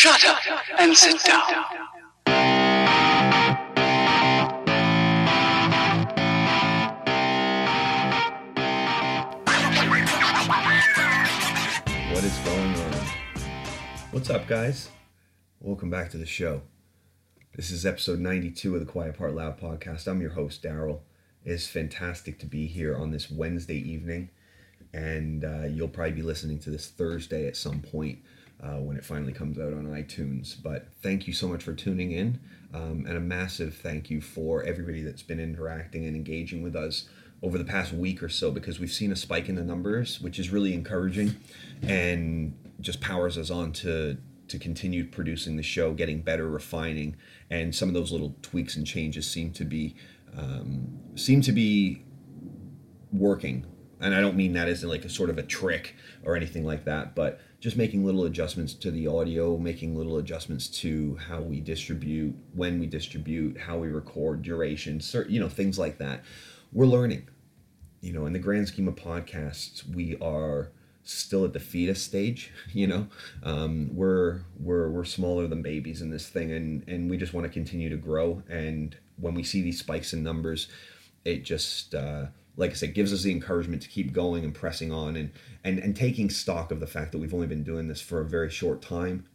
Shut up and sit down. What is going on? What's up, guys? Welcome back to the show. This is episode 92 of the Quiet Part Loud podcast. I'm your host, Daryl. It's fantastic to be here on this Wednesday evening, and uh, you'll probably be listening to this Thursday at some point uh, when it finally comes out on iTunes. But thank you so much for tuning in, um, and a massive thank you for everybody that's been interacting and engaging with us over the past week or so because we've seen a spike in the numbers, which is really encouraging and just powers us on to to continue producing the show, getting better, refining, and some of those little tweaks and changes seem to be um, seem to be working. And I don't mean that as like a sort of a trick or anything like that, but just making little adjustments to the audio, making little adjustments to how we distribute, when we distribute, how we record, duration, certain, you know, things like that. We're learning. You know, in the grand scheme of podcasts, we are still at the fetus stage. You know, um, we're we're we're smaller than babies in this thing, and and we just want to continue to grow. And when we see these spikes in numbers, it just uh, like I said, gives us the encouragement to keep going and pressing on, and and and taking stock of the fact that we've only been doing this for a very short time.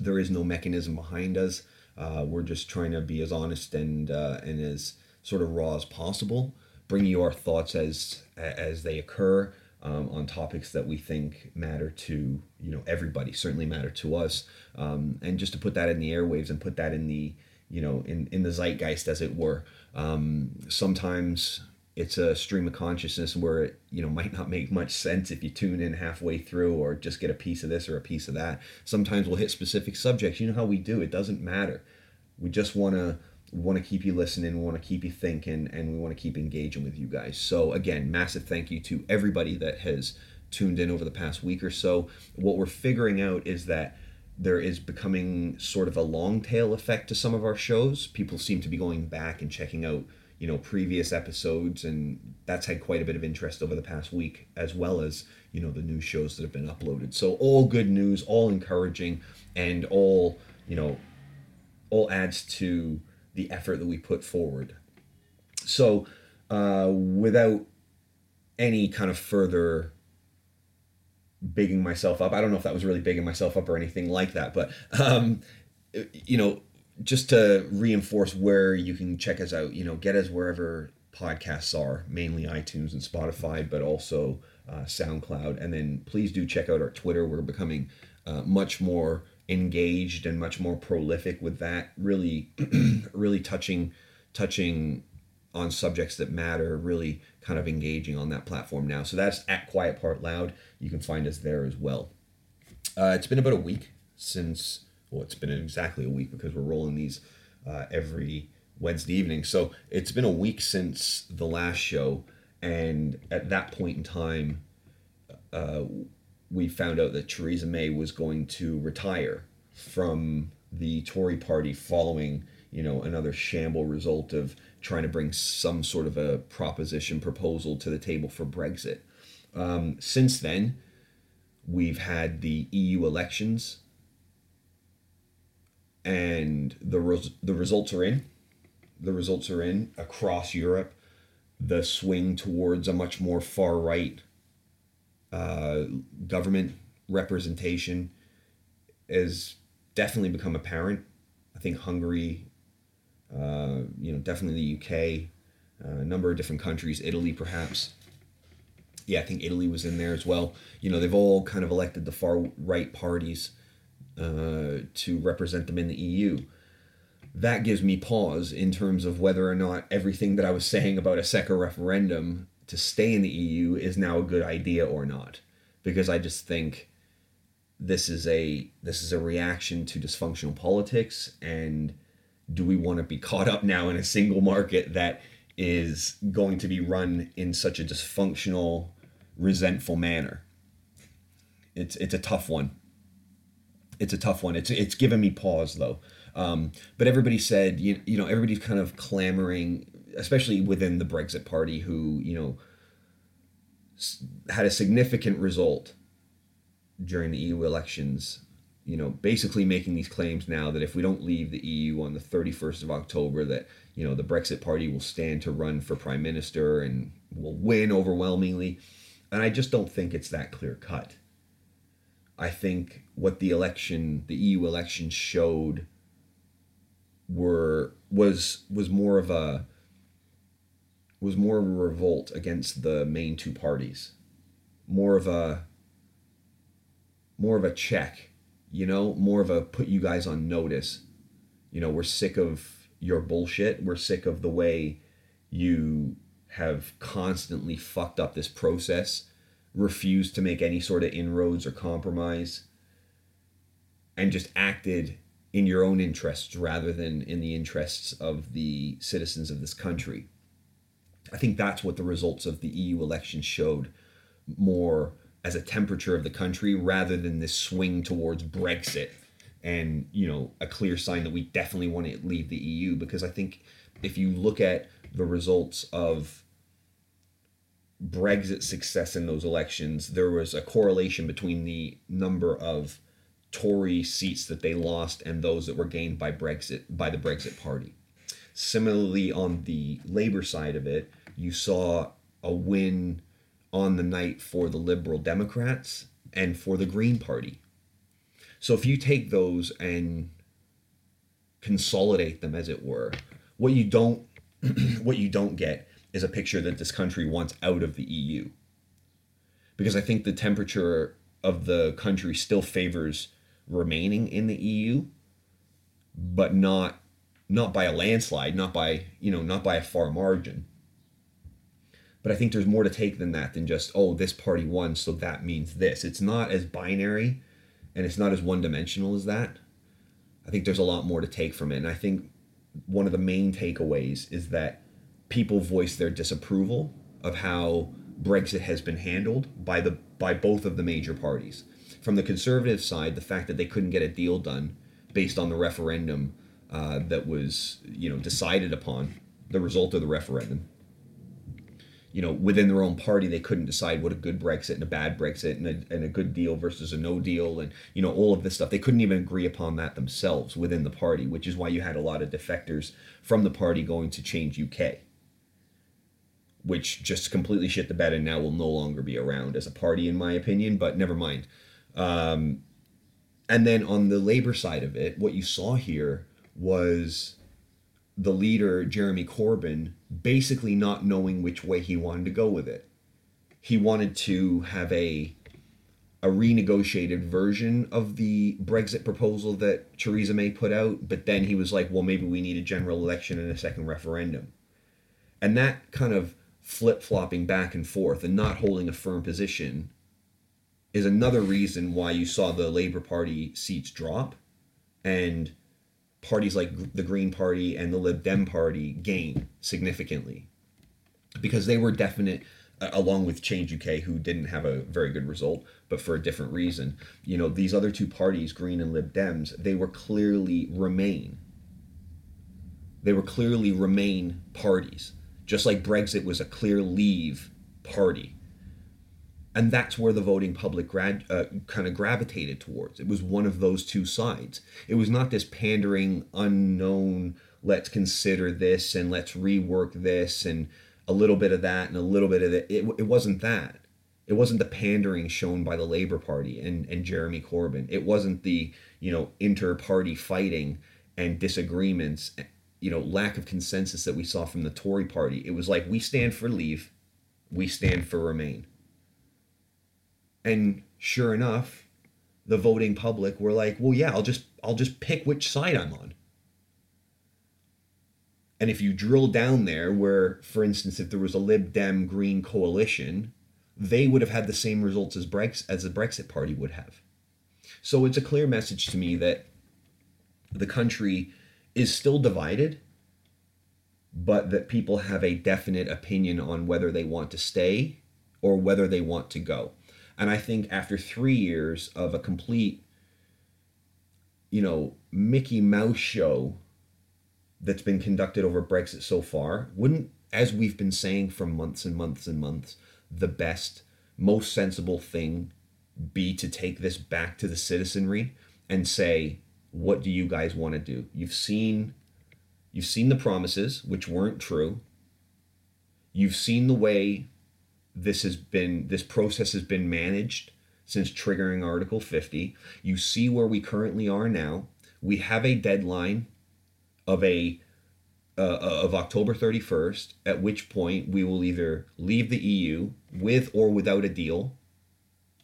There is no mechanism behind us. Uh, we're just trying to be as honest and uh, and as sort of raw as possible. Bring you our thoughts as as they occur um, on topics that we think matter to you know everybody. Certainly matter to us, um, and just to put that in the airwaves and put that in the you know in in the zeitgeist as it were. Um, sometimes it's a stream of consciousness where it you know might not make much sense if you tune in halfway through or just get a piece of this or a piece of that. Sometimes we'll hit specific subjects. You know how we do. It doesn't matter. We just want to want to keep you listening we want to keep you thinking and we want to keep engaging with you guys. So again massive thank you to everybody that has tuned in over the past week or so. What we're figuring out is that there is becoming sort of a long tail effect to some of our shows. People seem to be going back and checking out you know previous episodes and that's had quite a bit of interest over the past week as well as you know the new shows that have been uploaded. So all good news all encouraging and all you know all adds to the effort that we put forward. So uh, without any kind of further bigging myself up i don't know if that was really bigging myself up or anything like that but um, you know just to reinforce where you can check us out, you know, get us wherever podcasts are, mainly iTunes and Spotify, but also uh, SoundCloud. And then please do check out our Twitter. We're becoming uh, much more engaged and much more prolific with that. Really, really touching, touching on subjects that matter. Really kind of engaging on that platform now. So that's at Quiet Part Loud. You can find us there as well. Uh, it's been about a week since well, it's been exactly a week because we're rolling these uh, every Wednesday evening. So it's been a week since the last show, and at that point in time, uh, we found out that Theresa May was going to retire from the Tory party following, you know, another shamble result of trying to bring some sort of a proposition proposal to the table for Brexit. Um, since then, we've had the EU elections and the res- the results are in. The results are in across Europe. The swing towards a much more far right uh, government representation has definitely become apparent. I think Hungary, uh, you know, definitely the UK, uh, a number of different countries, Italy perhaps. Yeah, I think Italy was in there as well. You know, they've all kind of elected the far right parties uh, to represent them in the EU. That gives me pause in terms of whether or not everything that I was saying about a second referendum to stay in the EU is now a good idea or not. Because I just think this is a this is a reaction to dysfunctional politics and do we want to be caught up now in a single market that is going to be run in such a dysfunctional resentful manner it's it's a tough one it's a tough one. It's it's given me pause though. Um, but everybody said you, you know everybody's kind of clamoring, especially within the Brexit party, who you know had a significant result during the EU elections you know, basically making these claims now that if we don't leave the EU on the 31st of October, that, you know, the Brexit Party will stand to run for prime minister and will win overwhelmingly. And I just don't think it's that clear cut. I think what the election, the EU election showed were was was more of a was more of a revolt against the main two parties. More of a more of a check, you know, more of a put you guys on notice. You know, we're sick of your bullshit. We're sick of the way you have constantly fucked up this process, refused to make any sort of inroads or compromise, and just acted in your own interests rather than in the interests of the citizens of this country. I think that's what the results of the EU election showed more as a temperature of the country rather than this swing towards Brexit and you know a clear sign that we definitely want to leave the EU because I think if you look at the results of Brexit success in those elections, there was a correlation between the number of Tory seats that they lost and those that were gained by Brexit by the Brexit party. Similarly, on the Labour side of it, you saw a win on the night for the Liberal Democrats and for the Green Party. So if you take those and consolidate them as it were, what you don't what you don't get is a picture that this country wants out of the EU. Because I think the temperature of the country still favors remaining in the EU, but not not by a landslide, not by, you know, not by a far margin. But I think there's more to take than that than just, oh, this party won, so that means this. It's not as binary and it's not as one dimensional as that. I think there's a lot more to take from it. And I think one of the main takeaways is that people voice their disapproval of how Brexit has been handled by the by both of the major parties. From the conservative side, the fact that they couldn't get a deal done based on the referendum uh, that was you know decided upon, the result of the referendum, you know, within their own party, they couldn't decide what a good Brexit and a bad Brexit and a, and a good deal versus a no deal and, you know, all of this stuff. They couldn't even agree upon that themselves within the party, which is why you had a lot of defectors from the party going to Change UK, which just completely shit the bed and now will no longer be around as a party, in my opinion, but never mind. Um, and then on the labor side of it, what you saw here was the leader, Jeremy Corbyn, basically not knowing which way he wanted to go with it. He wanted to have a a renegotiated version of the Brexit proposal that Theresa May put out, but then he was like, well, maybe we need a general election and a second referendum. And that kind of flip flopping back and forth and not holding a firm position is another reason why you saw the Labour Party seats drop and parties like the Green Party and the Lib Dem Party gain significantly because they were definite along with Change UK who didn't have a very good result but for a different reason. You know these other two parties Green and Lib Dems they were clearly remain. They were clearly remain parties just like Brexit was a clear leave party and that's where the voting public grad, uh, kind of gravitated towards. It was one of those two sides. It was not this pandering, unknown, let's consider this and let's rework this and a little bit of that and a little bit of that. It, it wasn't that. It wasn't the pandering shown by the Labour Party and, and Jeremy Corbyn. It wasn't the, you know, inter-party fighting and disagreements, you know, lack of consensus that we saw from the Tory party. It was like, we stand for leave, we stand for remain. And sure enough the voting public were like well yeah i'll just i'll just pick which side i'm on. And if you drill down there where for instance if there was a lib dem green coalition they would have had the same results as brexit as the brexit party would have. So it's a clear message to me that the country is still divided but that people have a definite opinion on whether they want to stay or whether they want to go. And I think after three years of a complete, you know, Mickey Mouse show that's been conducted over Brexit so far, wouldn't, as we've been saying for months and months and months, the best, most sensible thing be to take this back to the citizenry and say, what do you guys want to do? You've seen you've seen the promises which weren't true. You've seen the way this has been this process has been managed since triggering Article 50. You see where we currently are now. We have a deadline of a uh, of October 31st, at which point we will either leave the EU with or without a deal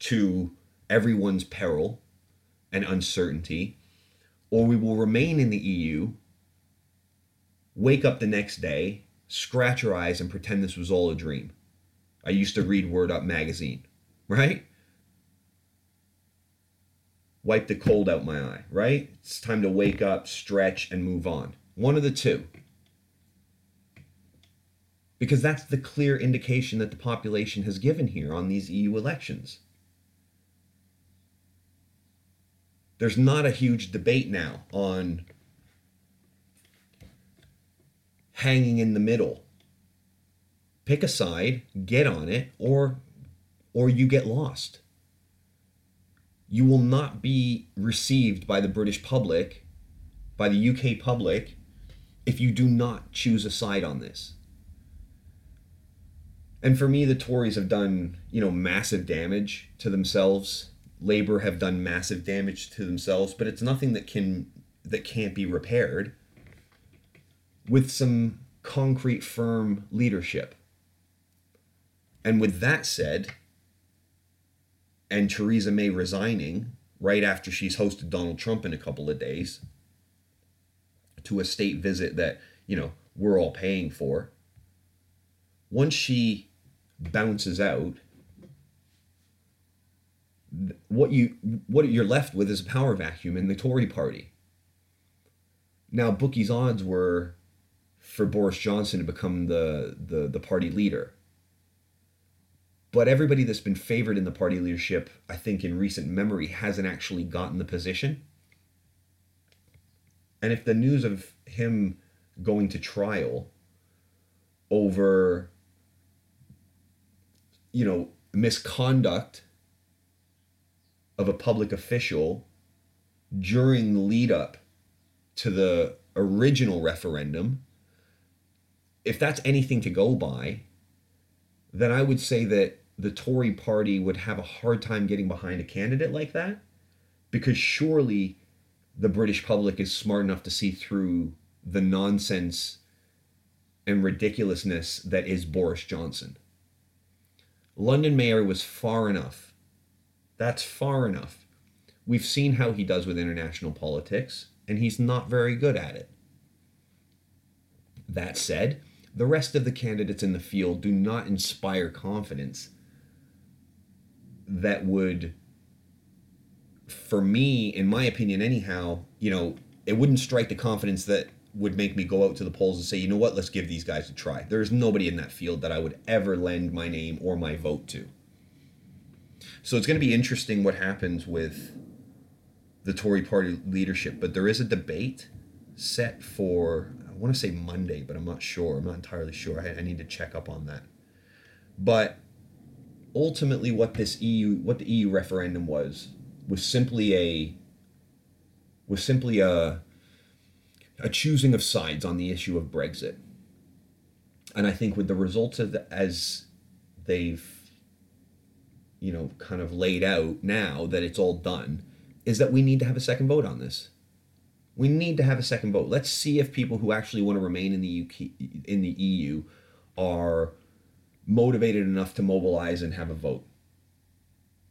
to everyone's peril and uncertainty, or we will remain in the EU, wake up the next day, scratch our eyes, and pretend this was all a dream. I used to read Word Up magazine, right? Wipe the cold out my eye, right? It's time to wake up, stretch, and move on. One of the two. Because that's the clear indication that the population has given here on these EU elections. There's not a huge debate now on hanging in the middle. Pick a side, get on it, or or you get lost. You will not be received by the British public, by the UK public, if you do not choose a side on this. And for me, the Tories have done, you know, massive damage to themselves. Labour have done massive damage to themselves, but it's nothing that can that can't be repaired with some concrete, firm leadership. And with that said, and Theresa May resigning right after she's hosted Donald Trump in a couple of days to a state visit that, you know, we're all paying for. Once she bounces out, what you what you're left with is a power vacuum in the Tory party. Now, bookies' odds were for Boris Johnson to become the, the, the party leader. But everybody that's been favored in the party leadership, I think in recent memory, hasn't actually gotten the position. And if the news of him going to trial over, you know, misconduct of a public official during the lead up to the original referendum if that's anything to go by, then I would say that the Tory party would have a hard time getting behind a candidate like that because surely the British public is smart enough to see through the nonsense and ridiculousness that is Boris Johnson. London Mayor was far enough. That's far enough. We've seen how he does with international politics, and he's not very good at it. That said, the rest of the candidates in the field do not inspire confidence that would for me in my opinion anyhow you know it wouldn't strike the confidence that would make me go out to the polls and say you know what let's give these guys a try there's nobody in that field that i would ever lend my name or my vote to so it's going to be interesting what happens with the tory party leadership but there is a debate set for I want to say Monday, but I'm not sure. I'm not entirely sure. I, I need to check up on that. But ultimately, what this EU, what the EU referendum was, was simply a was simply a a choosing of sides on the issue of Brexit. And I think with the results of the, as they've you know kind of laid out now that it's all done is that we need to have a second vote on this we need to have a second vote. Let's see if people who actually want to remain in the UK, in the EU are motivated enough to mobilize and have a vote.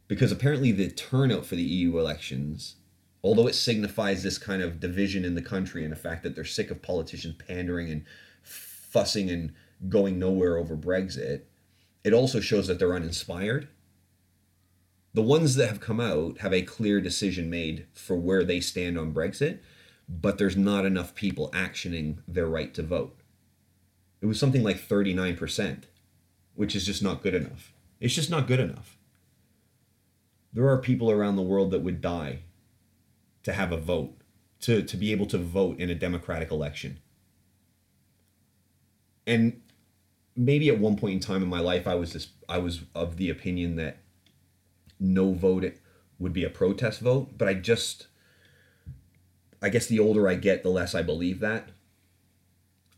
Because apparently the turnout for the EU elections, although it signifies this kind of division in the country and the fact that they're sick of politicians pandering and fussing and going nowhere over Brexit, it also shows that they're uninspired. The ones that have come out have a clear decision made for where they stand on Brexit but there's not enough people actioning their right to vote. It was something like 39%, which is just not good enough. It's just not good enough. There are people around the world that would die to have a vote, to, to be able to vote in a democratic election. And maybe at one point in time in my life I was this I was of the opinion that no vote it would be a protest vote, but I just I guess the older I get, the less I believe that.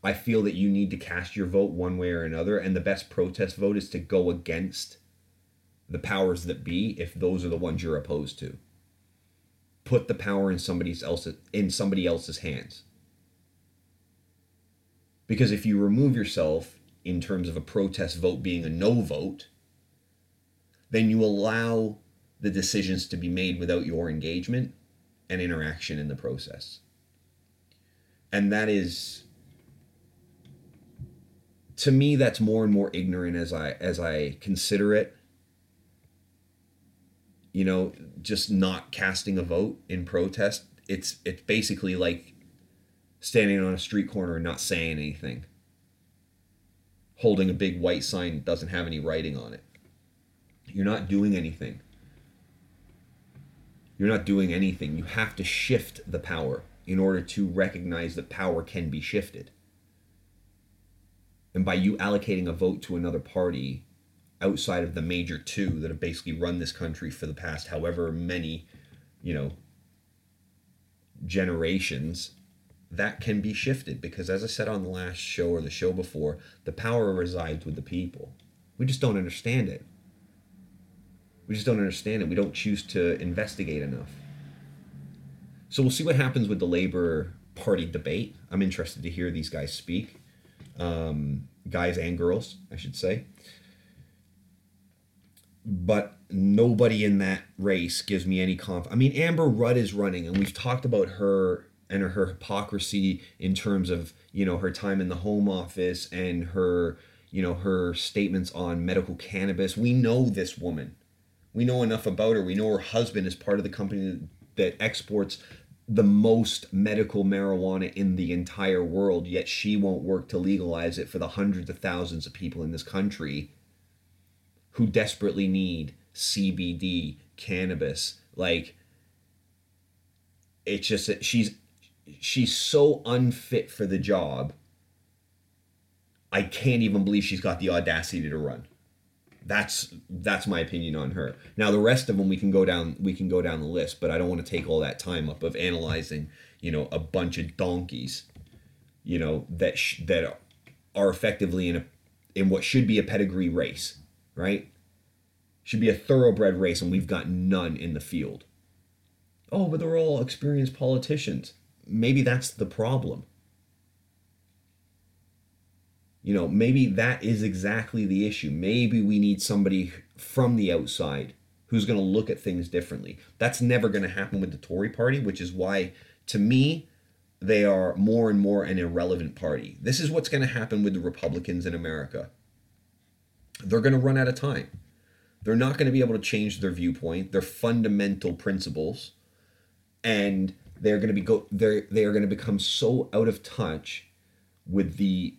I feel that you need to cast your vote one way or another, and the best protest vote is to go against the powers that be if those are the ones you're opposed to. Put the power in somebody else's in somebody else's hands. Because if you remove yourself in terms of a protest vote being a no vote, then you allow the decisions to be made without your engagement and interaction in the process. And that is to me that's more and more ignorant as I as I consider it. You know, just not casting a vote in protest. It's it's basically like standing on a street corner and not saying anything. Holding a big white sign doesn't have any writing on it. You're not doing anything. You're not doing anything. You have to shift the power in order to recognize that power can be shifted. And by you allocating a vote to another party outside of the major two that have basically run this country for the past however many, you know, generations, that can be shifted because as I said on the last show or the show before, the power resides with the people. We just don't understand it. We just don't understand it. We don't choose to investigate enough. So we'll see what happens with the Labor Party debate. I'm interested to hear these guys speak, um, guys and girls, I should say. But nobody in that race gives me any conf. I mean, Amber Rudd is running, and we've talked about her and her hypocrisy in terms of you know her time in the Home Office and her you know her statements on medical cannabis. We know this woman we know enough about her. We know her husband is part of the company that exports the most medical marijuana in the entire world, yet she won't work to legalize it for the hundreds of thousands of people in this country who desperately need CBD, cannabis. Like, it's just that she's she's so unfit for the job. I can't even believe she's got the audacity to run that's that's my opinion on her. Now the rest of them we can go down we can go down the list, but I don't want to take all that time up of analyzing you know a bunch of donkeys, you know that sh- that are effectively in a in what should be a pedigree race, right? Should be a thoroughbred race, and we've got none in the field. Oh, but they're all experienced politicians. Maybe that's the problem. You know, maybe that is exactly the issue. Maybe we need somebody from the outside who's going to look at things differently. That's never going to happen with the Tory party, which is why, to me, they are more and more an irrelevant party. This is what's going to happen with the Republicans in America. They're going to run out of time. They're not going to be able to change their viewpoint, their fundamental principles, and they're going to be go they they are going to become so out of touch with the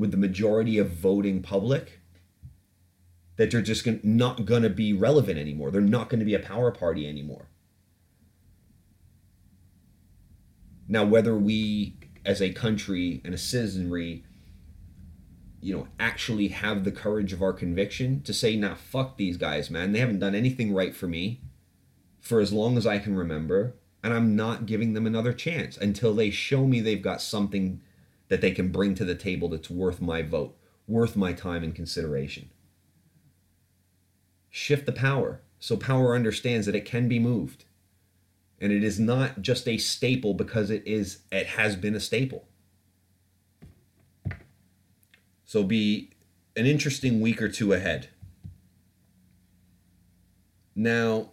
with the majority of voting public that they're just gonna, not going to be relevant anymore. They're not going to be a power party anymore. Now, whether we as a country and a citizenry, you know, actually have the courage of our conviction to say, nah, fuck these guys, man. They haven't done anything right for me for as long as I can remember. And I'm not giving them another chance until they show me they've got something that they can bring to the table that's worth my vote, worth my time and consideration. Shift the power so power understands that it can be moved. And it is not just a staple because it is it has been a staple. So be an interesting week or two ahead. Now,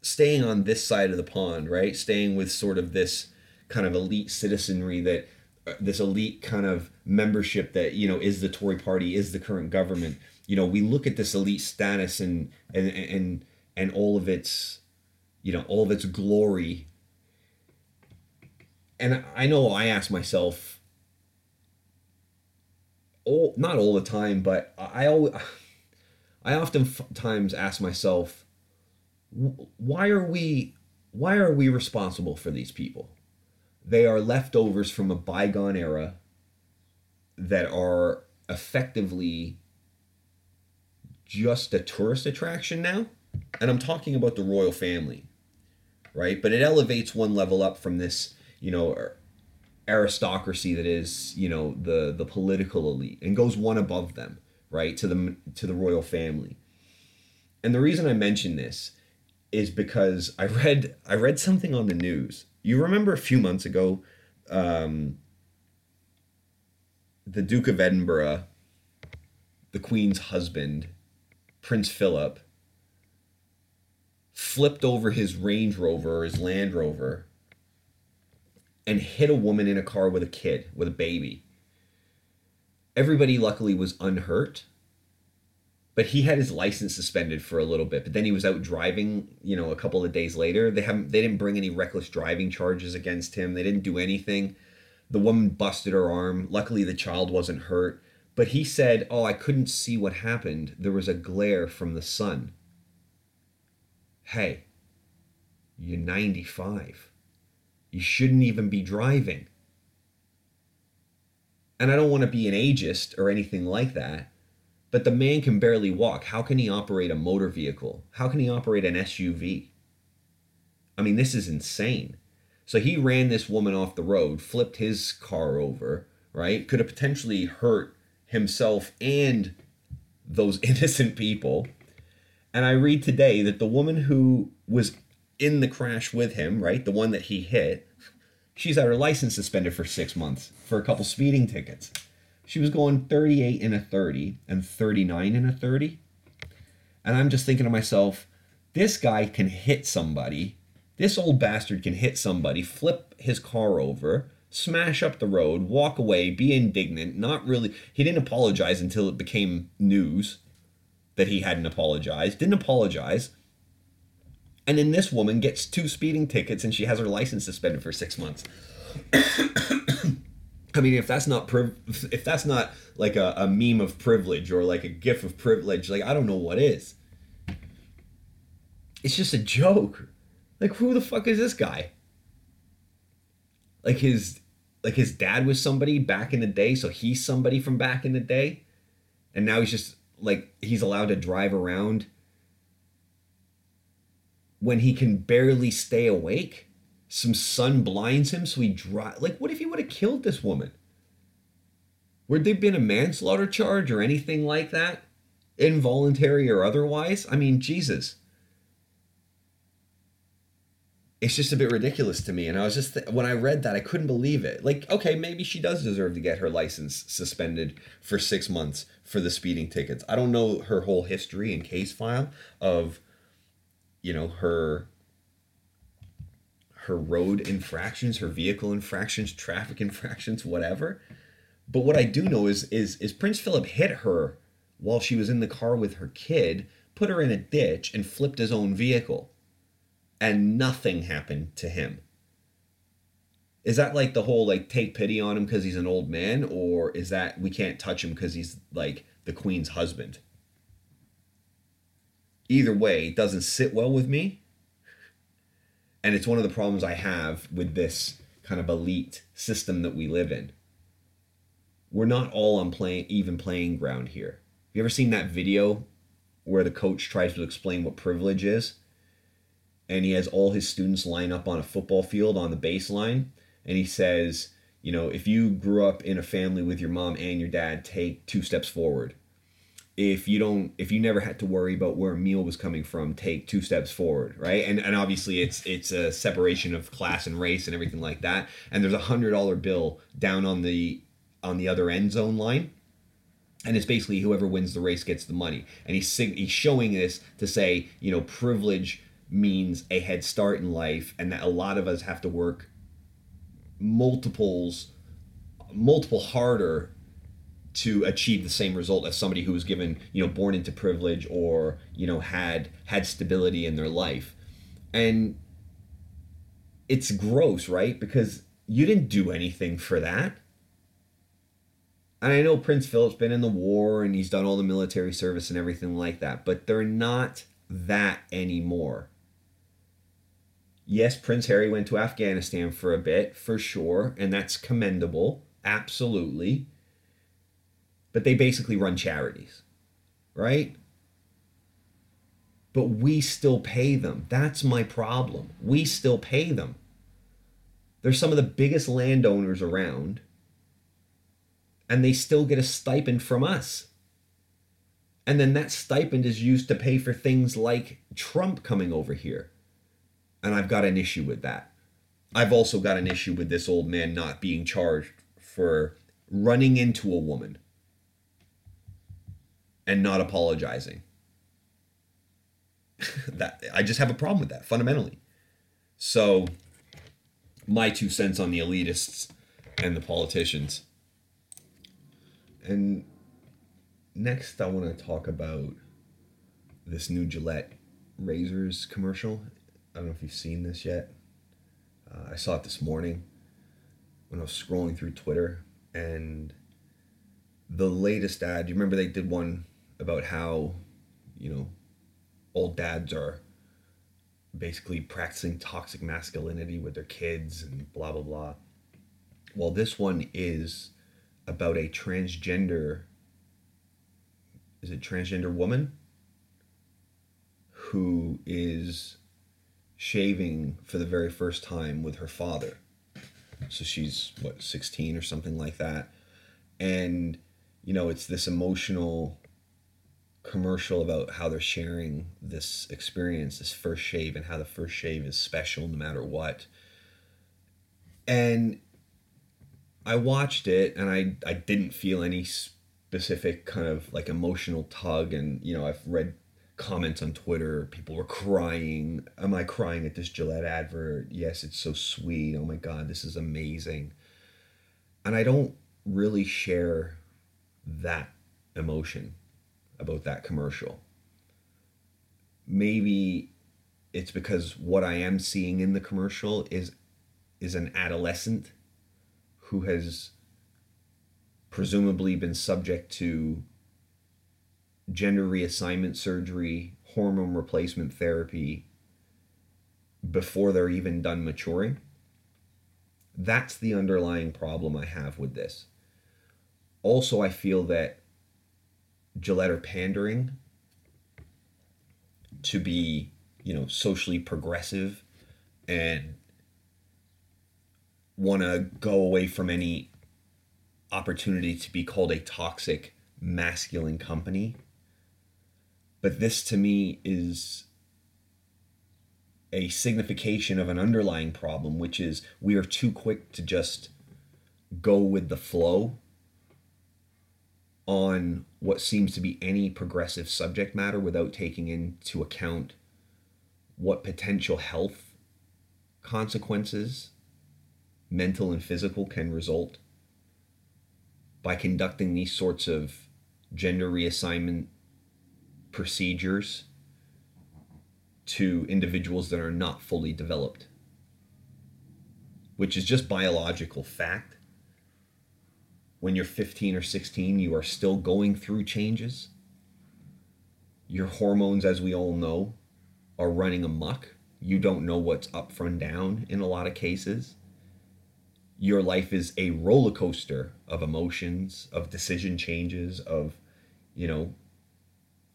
staying on this side of the pond, right? Staying with sort of this kind of elite citizenry that this elite kind of membership that you know is the Tory party is the current government. You know we look at this elite status and and and and all of its you know all of its glory. And I know I ask myself all not all the time but I always I oftentimes ask myself why are we why are we responsible for these people they are leftovers from a bygone era that are effectively just a tourist attraction now. And I'm talking about the royal family, right? But it elevates one level up from this, you know, aristocracy that is, you know, the the political elite and goes one above them, right? To the to the royal family. And the reason I mention this is because I read I read something on the news. You remember a few months ago, um, the Duke of Edinburgh, the Queen's husband, Prince Philip, flipped over his Range Rover his Land Rover and hit a woman in a car with a kid, with a baby. Everybody luckily was unhurt, but he had his license suspended for a little bit. But then he was out driving, you know, a couple of days later. They haven't they didn't bring any reckless driving charges against him. They didn't do anything. The woman busted her arm. Luckily the child wasn't hurt. But he said, "Oh, I couldn't see what happened. There was a glare from the sun." Hey, you're 95 you shouldn't even be driving. And I don't want to be an ageist or anything like that, but the man can barely walk. How can he operate a motor vehicle? How can he operate an SUV? I mean, this is insane. So he ran this woman off the road, flipped his car over, right? Could have potentially hurt himself and those innocent people. And I read today that the woman who was in the crash with him, right? The one that he hit, she's had her license suspended for six months for a couple speeding tickets. She was going 38 in a 30 and 39 in a 30. And I'm just thinking to myself, this guy can hit somebody. This old bastard can hit somebody, flip his car over, smash up the road, walk away, be indignant, not really. He didn't apologize until it became news that he hadn't apologized. Didn't apologize and then this woman gets two speeding tickets and she has her license suspended for six months. I mean, if that's not priv- if that's not like a, a meme of privilege or like a gif of privilege, like I don't know what is. It's just a joke. Like who the fuck is this guy? Like his like his dad was somebody back in the day, so he's somebody from back in the day, and now he's just like he's allowed to drive around when he can barely stay awake. Some sun blinds him, so he drive. Like, what if he would have killed this woman? Would there been a manslaughter charge or anything like that, involuntary or otherwise? I mean, Jesus. It's just a bit ridiculous to me, and I was just th- when I read that, I couldn't believe it. Like, okay, maybe she does deserve to get her license suspended for six months for the speeding tickets. I don't know her whole history and case file of you know her her road infractions, her vehicle infractions, traffic infractions, whatever. But what I do know is is is Prince Philip hit her while she was in the car with her kid, put her in a ditch and flipped his own vehicle. And nothing happened to him. Is that like the whole like take pity on him because he's an old man or is that we can't touch him because he's like the queen's husband? either way it doesn't sit well with me. And it's one of the problems I have with this kind of elite system that we live in. We're not all on playing even playing ground here. You ever seen that video where the coach tries to explain what privilege is? And he has all his students line up on a football field on the baseline and he says, you know, if you grew up in a family with your mom and your dad, take two steps forward if you don't if you never had to worry about where a meal was coming from take two steps forward right? And and obviously it's it's a separation of class and race and everything like that. And there's a hundred dollar bill down on the on the other end zone line. And it's basically whoever wins the race gets the money. And he's he's showing this to say you know privilege means a head start in life and that a lot of us have to work multiples multiple harder to achieve the same result as somebody who was given you know born into privilege or you know had had stability in their life. And it's gross right? Because you didn't do anything for that. And i know prince philip's been in the war and he's done all the military service and everything like that but they're not that anymore. Yes prince harry went to afghanistan for a bit for sure and that's commendable absolutely but they basically run charities, right? but we still pay them. That's my problem. We still pay them. They're some of the biggest landowners around, and they still get a stipend from us. And then that stipend is used to pay for things like Trump coming over here. And I've got an issue with that. I've also got an issue with this old man not being charged for running into a woman and not apologizing. that I just have a problem with that fundamentally. So my two cents on the elitists and the politicians. And next I want to talk about this new Gillette razors commercial. I don't know if you've seen this yet. Uh, I saw it this morning when I was scrolling through Twitter and the latest ad, you remember they did one about how, you know, old dads are basically practicing toxic masculinity with their kids and blah blah blah. Well, this one is about a transgender is it transgender woman who is shaving for the very first time with her father. So she's what 16 or something like that. And you know, it's this emotional commercial about how they're sharing this experience, this first shave, and how the first shave is special no matter what. And I watched it and I, I didn't feel any specific kind of like emotional tug. And, you know, I've read comments on Twitter. People were crying. Am I crying at this Gillette advert? Yes, it's so sweet. Oh my God, this is amazing. And I don't really share that emotion about that commercial. Maybe it's because what I am seeing in the commercial is is an adolescent who has presumably been subject to gender reassignment surgery, hormone replacement therapy before they're even done maturing. That's the underlying problem I have with this. Also, I feel that Gillette are pandering to be, you know, socially progressive and want to go away from any opportunity to be called a toxic masculine company. But this to me is a signification of an underlying problem, which is we are too quick to just go with the flow on what seems to be any progressive subject matter without taking into account what potential health consequences, mental and physical, can result by conducting these sorts of gender reassignment procedures to individuals that are not fully developed, which is just biological fact when you're 15 or 16, you are still going through changes. Your hormones, as we all know, are running amok. You don't know what's up from down in a lot of cases. Your life is a roller coaster of emotions, of decision changes, of, you know,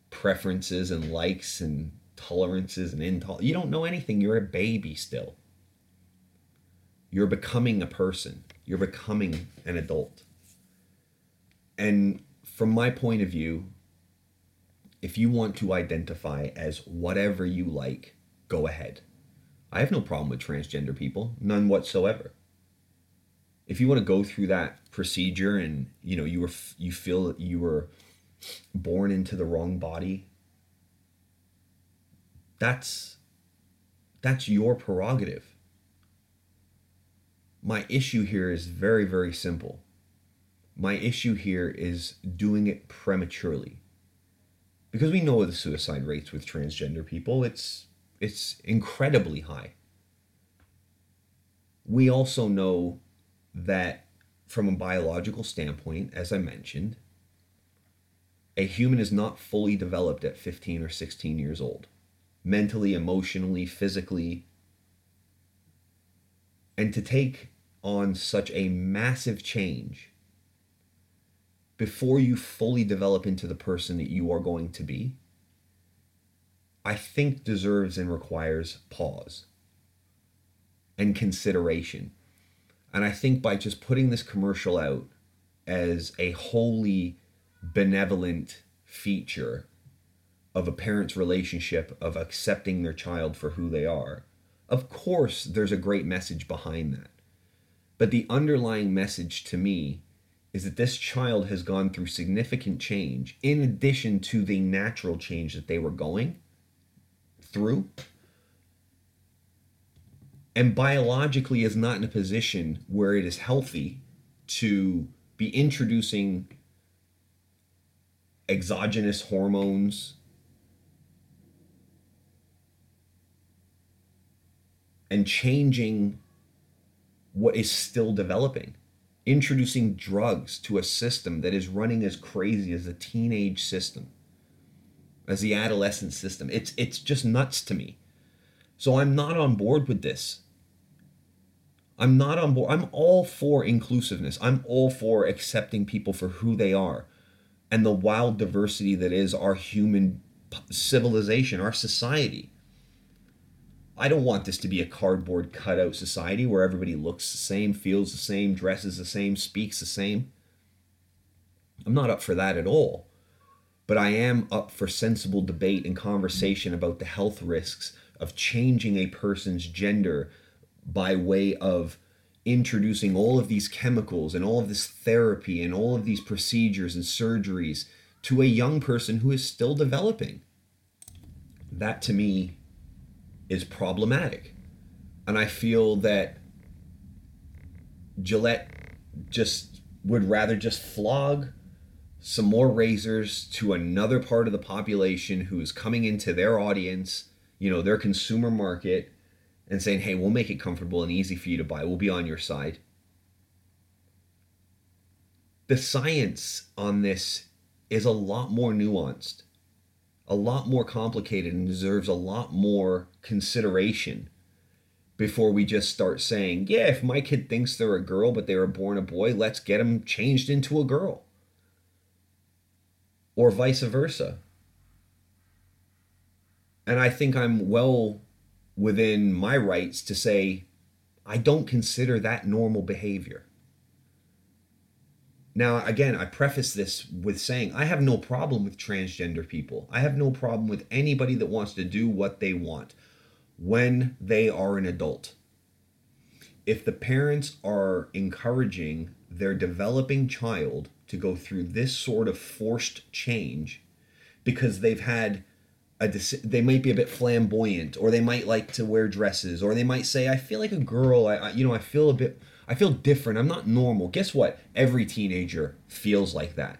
preferences and likes and tolerances and intolerances. You don't know anything. You're a baby still. You're becoming a person. You're becoming an adult. And from my point of view, if you want to identify as whatever you like, go ahead. I have no problem with transgender people, none whatsoever. If you want to go through that procedure and you know you were you feel that you were born into the wrong body, that's that's your prerogative. My issue here is very very simple. My issue here is doing it prematurely. Because we know the suicide rates with transgender people, it's it's incredibly high. We also know that from a biological standpoint, as I mentioned, a human is not fully developed at 15 or 16 years old, mentally, emotionally, physically. And to take on such a massive change before you fully develop into the person that you are going to be I think deserves and requires pause and consideration. And I think by just putting this commercial out as a wholly benevolent feature of a parent's relationship of accepting their child for who they are, of course, there's a great message behind that. But the underlying message to me is that this child has gone through significant change in addition to the natural change that they were going through. And biologically is not in a position where it is healthy to be introducing exogenous hormones. And changing what is still developing introducing drugs to a system that is running as crazy as the teenage system as the adolescent system. It's it's just nuts to me. So i'm not on board with this. I'm not on board i'm all for inclusiveness. I'm all for accepting people for who they are and the wild diversity that is our human civilization our society I don't want this to be a cardboard cutout society where everybody looks the same, feels the same, dresses the same, speaks the same. I'm not up for that at all. But I am up for sensible debate and conversation about the health risks of changing a person's gender by way of introducing all of these chemicals and all of this therapy and all of these procedures and surgeries to a young person who is still developing. That to me is problematic. And I feel that Gillette just would rather just flog some more razors to another part of the population who is coming into their audience, you know, their consumer market, and saying, hey, we'll make it comfortable and easy for you to buy. We'll be on your side. The science on this is a lot more nuanced a lot more complicated and deserves a lot more consideration before we just start saying, yeah, if my kid thinks they're a girl but they were born a boy, let's get them changed into a girl. Or vice versa. And I think I'm well within my rights to say, I don't consider that normal behavior. Now, again, I preface this with saying I have no problem with transgender people. I have no problem with anybody that wants to do what they want when they are an adult. If the parents are encouraging their developing child to go through this sort of forced change because they've had a they might be a bit flamboyant or they might like to wear dresses or they might say I feel like a girl I, I you know I feel a bit I feel different. I'm not normal. Guess what? Every teenager feels like that.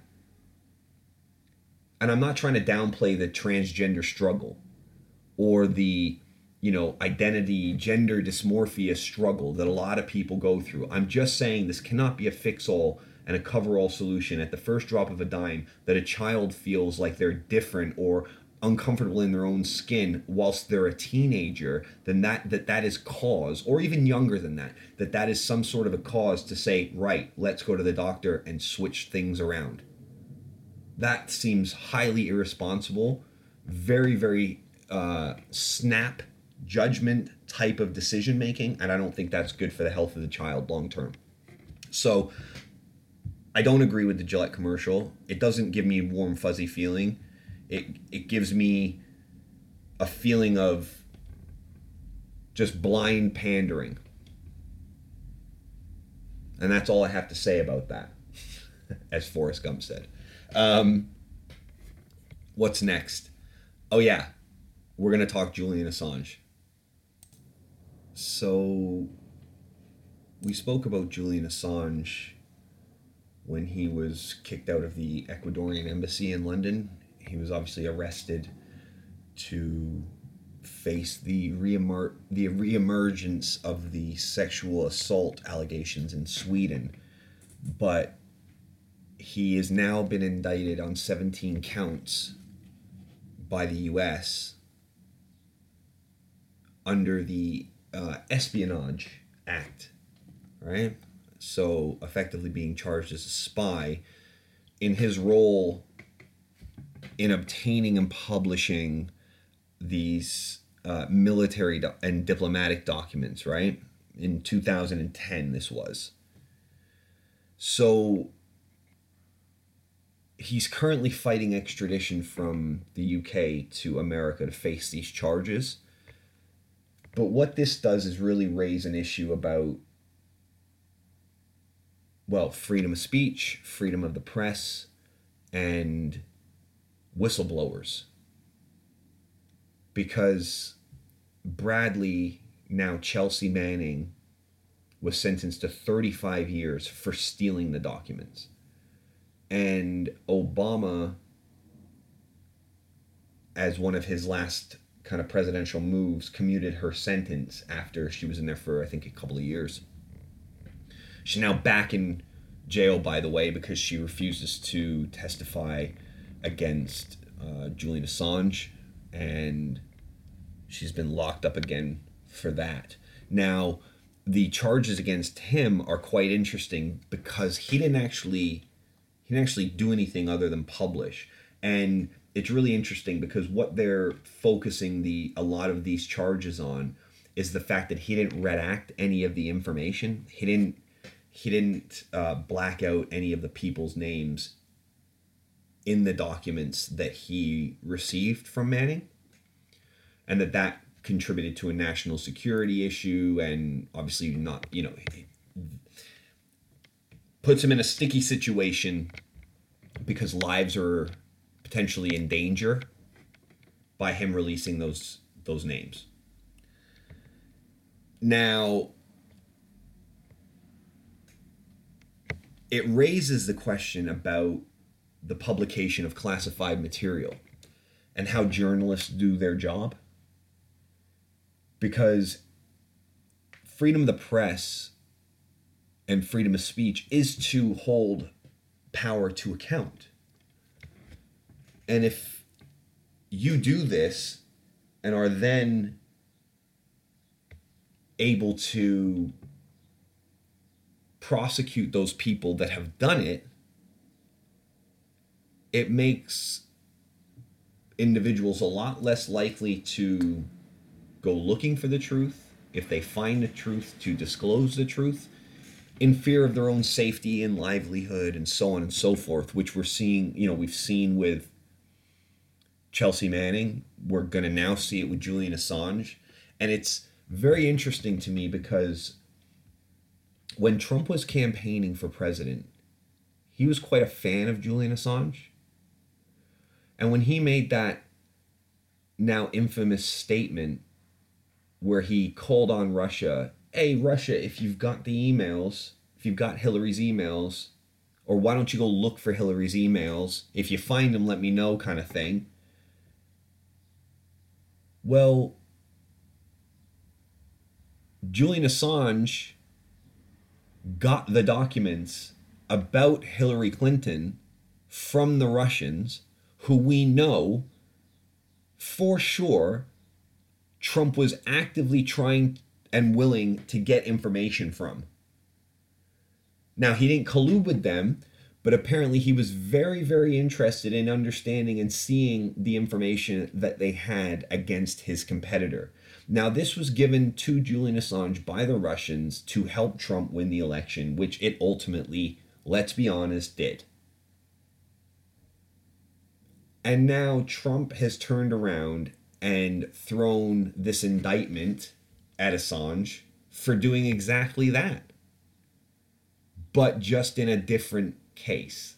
And I'm not trying to downplay the transgender struggle or the, you know, identity, gender dysmorphia struggle that a lot of people go through. I'm just saying this cannot be a fix all and a cover all solution at the first drop of a dime that a child feels like they're different or uncomfortable in their own skin whilst they're a teenager then that that that is cause or even younger than that that that is some sort of a cause to say right let's go to the doctor and switch things around. That seems highly irresponsible very very uh, snap judgment type of decision making and i don't think that's good for the health of the child long term so i don't agree with the gillette commercial. It doesn't give me warm fuzzy feeling it it gives me a feeling of just blind pandering. And that's all I have to say about that, as Forrest Gump said. Um, what's next? Oh, yeah, we're going to talk Julian Assange. So, we spoke about Julian Assange when he was kicked out of the Ecuadorian embassy in London he was obviously arrested to face the reemer- the reemergence of the sexual assault allegations in Sweden, but he has now been indicted on 17 counts by the U.S. under the uh, Espionage Act, right? So effectively being charged as a spy in his role in obtaining and publishing these uh, military do- and diplomatic documents, right? In 2010, this was. So he's currently fighting extradition from the UK to America to face these charges. But what this does is really raise an issue about, well, freedom of speech, freedom of the press, and whistleblowers. Because Bradley, now Chelsea Manning, was sentenced to 35 years for stealing the documents. And Obama, as one of his last kind of presidential moves, commuted her sentence after she was in there for, I think, a couple of years. She's now back in jail, by the way, because she refuses to testify against uh, Julian Assange, and she's been locked up again for that. Now, the charges against him are quite interesting because he didn't actually he didn't actually do anything other than publish, and it's really interesting because what they're focusing the a lot of these charges on is the fact that he didn't redact any of the information. He didn't he didn't uh, black out any of the people's names in the documents that he received from Manning, and that that contributed to a national security issue, and obviously not you know puts him in a sticky situation because lives are potentially in danger by him releasing those those names. Now, it raises the question about the publication of classified material and how journalists do their job. Because freedom of the press and freedom of speech is to hold power to account. And if you do this and are then able to prosecute those people that have done it, it makes individuals a lot less likely to go looking for the truth. If they find the truth to disclose the truth in fear of their own safety and livelihood and so on and so forth which we're seeing you know we've seen with Chelsea Manning. We're going to now see it with Julian Assange. And it's very interesting to me because when Trump was campaigning for president he was quite a fan of Julian Assange and when he made that now infamous statement where he called on Russia, hey, Russia, if you've got the emails, if you've got Hillary's emails, or why don't you go look for Hillary's emails? If you find them, let me know, kind of thing. Well, Julian Assange got the documents about Hillary Clinton from the Russians who we know for sure Trump was actively trying and willing to get information from. Now, he didn't collude with them, but apparently he was very, very interested in understanding and seeing the information that they had against his competitor. Now, this was given to Julian Assange by the Russians to help Trump win the election, which it ultimately, let's be honest, did. And now Trump has turned around and thrown this indictment at Assange for doing exactly that, but just in a different case.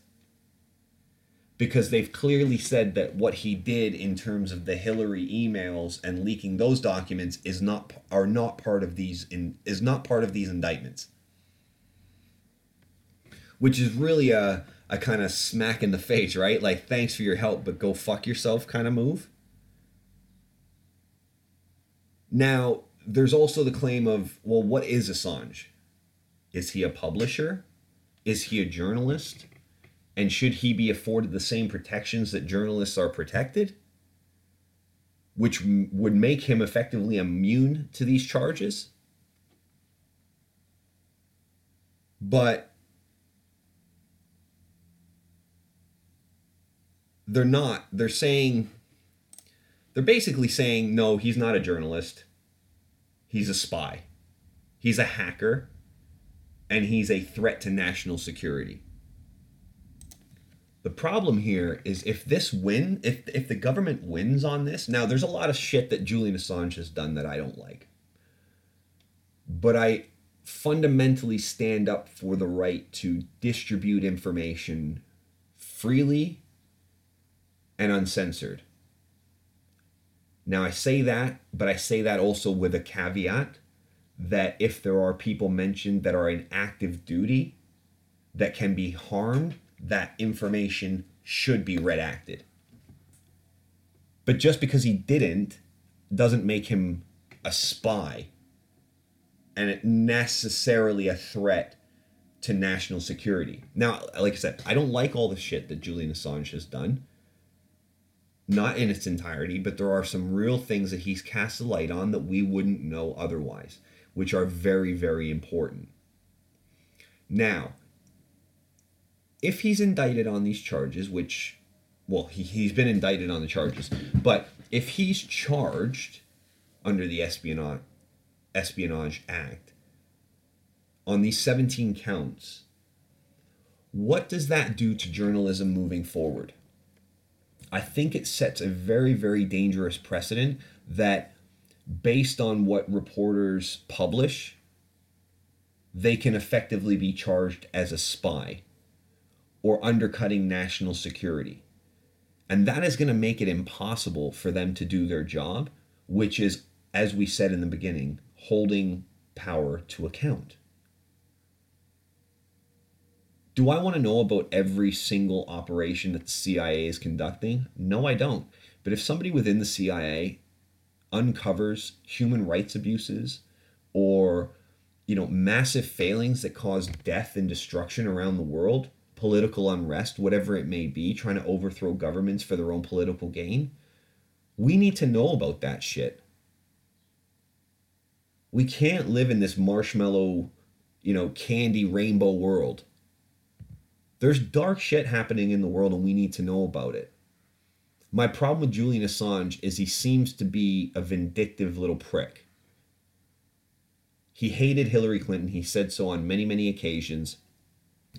Because they've clearly said that what he did in terms of the Hillary emails and leaking those documents is not are not part of these in, is not part of these indictments. Which is really a a kind of smack in the face, right? Like, thanks for your help, but go fuck yourself kind of move. Now, there's also the claim of, well, what is Assange? Is he a publisher? Is he a journalist? And should he be afforded the same protections that journalists are protected? Which m- would make him effectively immune to these charges? But they're not. They're saying they're basically saying no, he's not a journalist. He's a spy. He's a hacker and he's a threat to national security. The problem here is if this win, if if the government wins on this, now there's a lot of shit that Julian Assange has done that I don't like. But I fundamentally stand up for the right to distribute information freely and uncensored. Now I say that, but I say that also with a caveat that if there are people mentioned that are in active duty that can be harmed, that information should be redacted. But just because he didn't doesn't make him a spy and it necessarily a threat to national security. Now, like I said, I don't like all the shit that Julian Assange has done. Not in its entirety, but there are some real things that he's cast a light on that we wouldn't know otherwise, which are very, very important. Now, if he's indicted on these charges, which, well, he, he's been indicted on the charges, but if he's charged under the espionage Espionage Act on these 17 counts, what does that do to journalism moving forward? I think it sets a very, very dangerous precedent that based on what reporters publish, they can effectively be charged as a spy or undercutting national security. And that is going to make it impossible for them to do their job, which is, as we said in the beginning, holding power to account. Do I want to know about every single operation that the CIA is conducting? No, I don't. But if somebody within the CIA uncovers human rights abuses or you know massive failings that cause death and destruction around the world, political unrest, whatever it may be, trying to overthrow governments for their own political gain, we need to know about that shit we can't live in this marshmallow, you know, candy rainbow world. There's dark shit happening in the world and we need to know about it. My problem with Julian Assange is he seems to be a vindictive little prick. He hated Hillary Clinton. He said so on many, many occasions.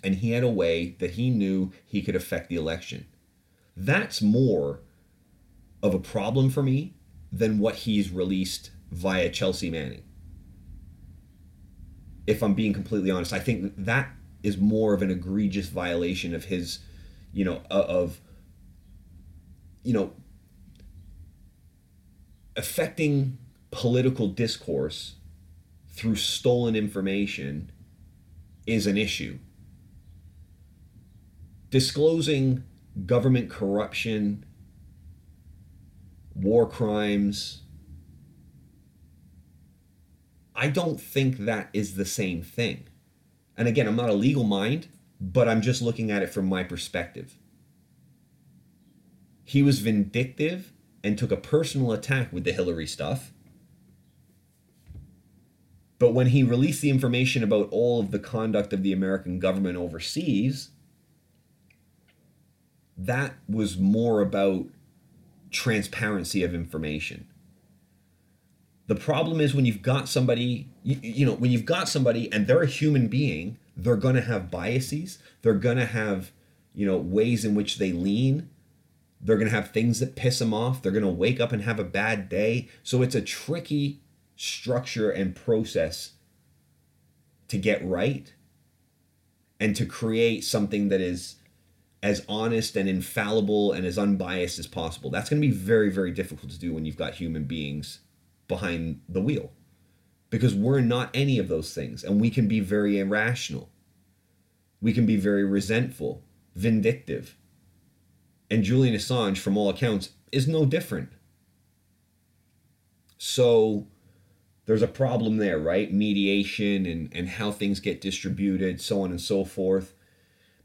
And he had a way that he knew he could affect the election. That's more of a problem for me than what he's released via Chelsea Manning if I'm being completely honest. I think that is more of an egregious violation of his, you know, uh, of, you know, affecting political discourse through stolen information is an issue. Disclosing government corruption, war crimes, I don't think that is the same thing. And again, I'm not a legal mind, but I'm just looking at it from my perspective. He was vindictive and took a personal attack with the Hillary stuff. But when he released the information about all of the conduct of the American government overseas, that was more about transparency of information. The problem is when you've got somebody, you, you know, when you've got somebody and they're a human being, they're going to have biases. They're going to have, you know, ways in which they lean. They're going to have things that piss them off. They're going to wake up and have a bad day. So it's a tricky structure and process to get right and to create something that is as honest and infallible and as unbiased as possible. That's going to be very, very difficult to do when you've got human beings behind the wheel because we're not any of those things and we can be very irrational. We can be very resentful, vindictive. And Julian Assange, from all accounts, is no different. So there's a problem there, right? Mediation and, and how things get distributed, so on and so forth.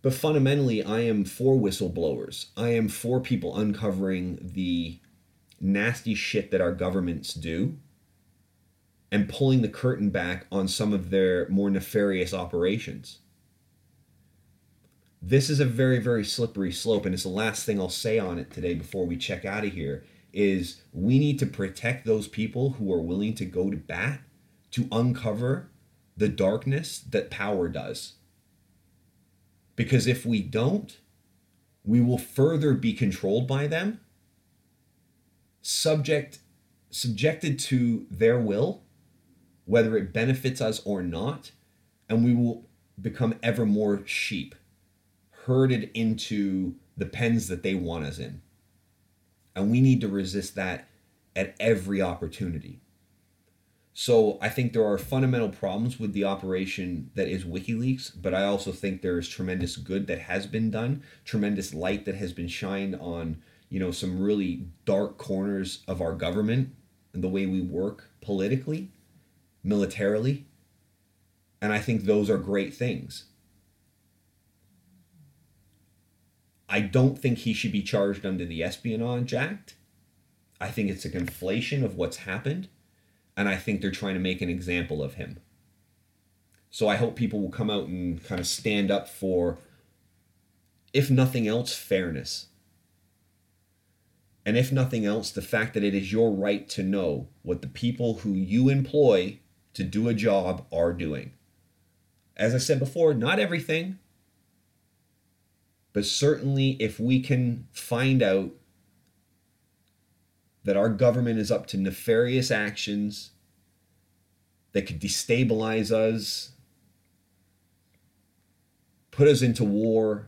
But fundamentally, I am for whistleblowers. I am for people uncovering the nasty shit that our governments do and pulling the curtain back on some of their more nefarious operations. This is a very, very slippery slope, and it's the last thing I'll say on it today before we check out of here. is we need to protect those people who are willing to go to bat to uncover the darkness that power does. Because if we don't, we will further be controlled by them, subject subjected to their will, whether it benefits us or not, and we will become ever more sheep, herded into the pens that they want us in. And we need to resist that at every opportunity. So I think there are fundamental problems with the operation that is WikiLeaks, but I also think there is tremendous good that has been done, tremendous light that has been shined on, you know, some really dark corners of our government and the way we work politically, militarily. And I think those are great things. I don't think he should be charged under the Espionage Act. I think it's a conflation of what's happened, and I think they're trying to make an example of him. So I hope people will come out and kind of stand up for, if nothing else, fairness. And if nothing else, the fact that it is your right to know what the people who you employ to do a job are doing. As I said before, not everything, but certainly, if we can find out that our government is up to nefarious actions that could destabilize us, put us into war,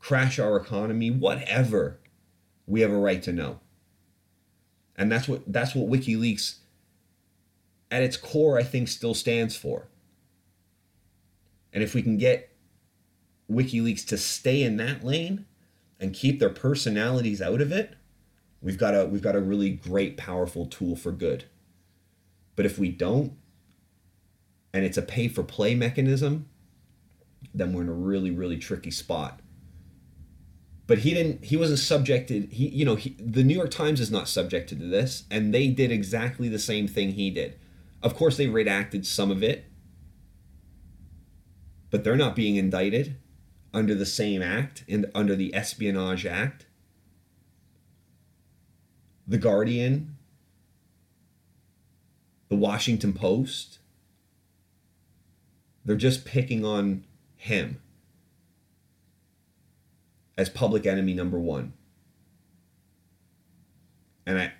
crash our economy, whatever, we have a right to know. And that's what that's what WikiLeaks at its core I think still stands for. And if we can get WikiLeaks to stay in that lane and keep their personalities out of it, we've got a we've got a really great powerful tool for good. But if we don't and it's a pay for play mechanism, then we're in a really really tricky spot. But he didn't he wasn't subjected he you know he, the New York Times is not subjected to this and they did exactly the same thing he did. Of course they redacted some of it but they're not being indicted under the same act and under the Espionage Act. The Guardian, the Washington Post, they're just picking on him as public enemy number one. And I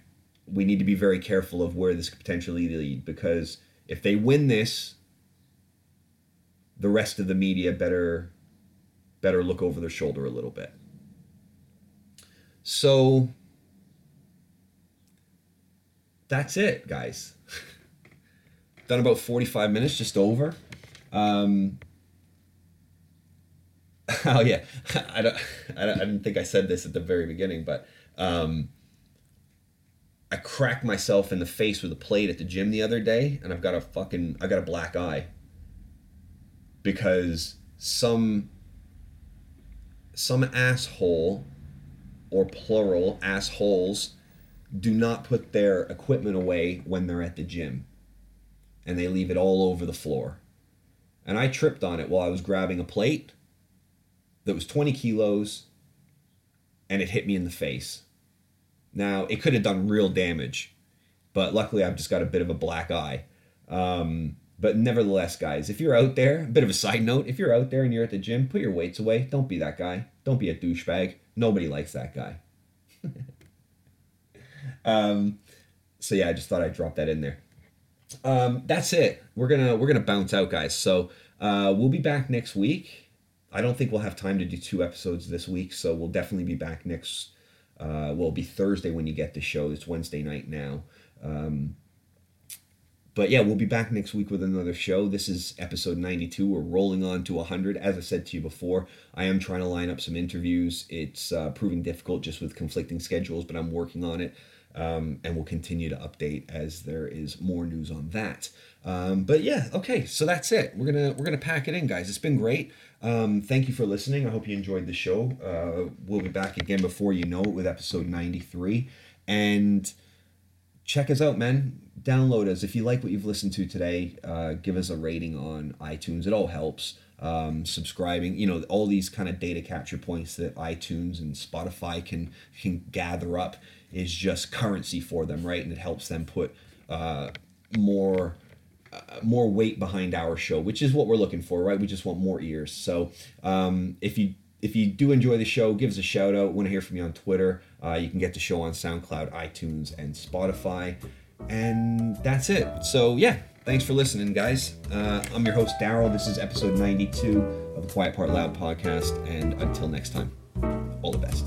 we need to be very careful of where this could potentially lead because if they win this, the rest of the media better better look over their shoulder a little bit. So that's it, guys. Done about 45 minutes, just over. Um, oh yeah, I don't, I don't, I didn't think I said this at the very beginning, but um, I cracked myself in the face with a plate at the gym the other day, and I've got a fucking, I got a black eye because some some asshole or plural assholes do not put their equipment away when they're at the gym and they leave it all over the floor. And I tripped on it while I was grabbing a plate that was 20 kilos and it hit me in the face. Now, it could have done real damage, but luckily I've just got a bit of a black eye. Um, but nevertheless, guys, if you're out there, a bit of a side note, if you're out there and you're at the gym, put your weights away. Don't be that guy. Don't be a douchebag. Nobody likes that guy. um, so yeah, I just thought I'd drop that in there. Um, that's it. We're gonna we're gonna bounce out, guys. So uh, we'll be back next week. I don't think we'll have time to do two episodes this week, so we'll definitely be back next. Uh, well, be Thursday when you get the show. It's Wednesday night now. Um, but yeah, we'll be back next week with another show. This is episode 92. We're rolling on to 100. As I said to you before, I am trying to line up some interviews. It's uh, proving difficult just with conflicting schedules, but I'm working on it. Um, and we'll continue to update as there is more news on that. Um, but yeah, okay, so that's it. We're gonna we're gonna pack it in, guys. It's been great. Um, thank you for listening. I hope you enjoyed the show. Uh, we'll be back again before you know it with episode 93. And check us out, man download us. If you like what you've listened to today, uh, give us a rating on iTunes. It all helps. um, subscribing. You know, all these kind of data capture points that iTunes and Spotify can can gather up is just currency for them, right? And it helps them put uh, more. Uh, more weight behind our show, which is what we're looking for, right? We just want more ears. So um, if you if you do enjoy the show, give us a shout out. Want to hear from you on Twitter? Uh, you can get the show on SoundCloud, iTunes, and Spotify. And that's it. So yeah, thanks for listening, guys. Uh, I'm your host Daryl. This is episode 92 of the Quiet Part Loud podcast. And until next time, all the best.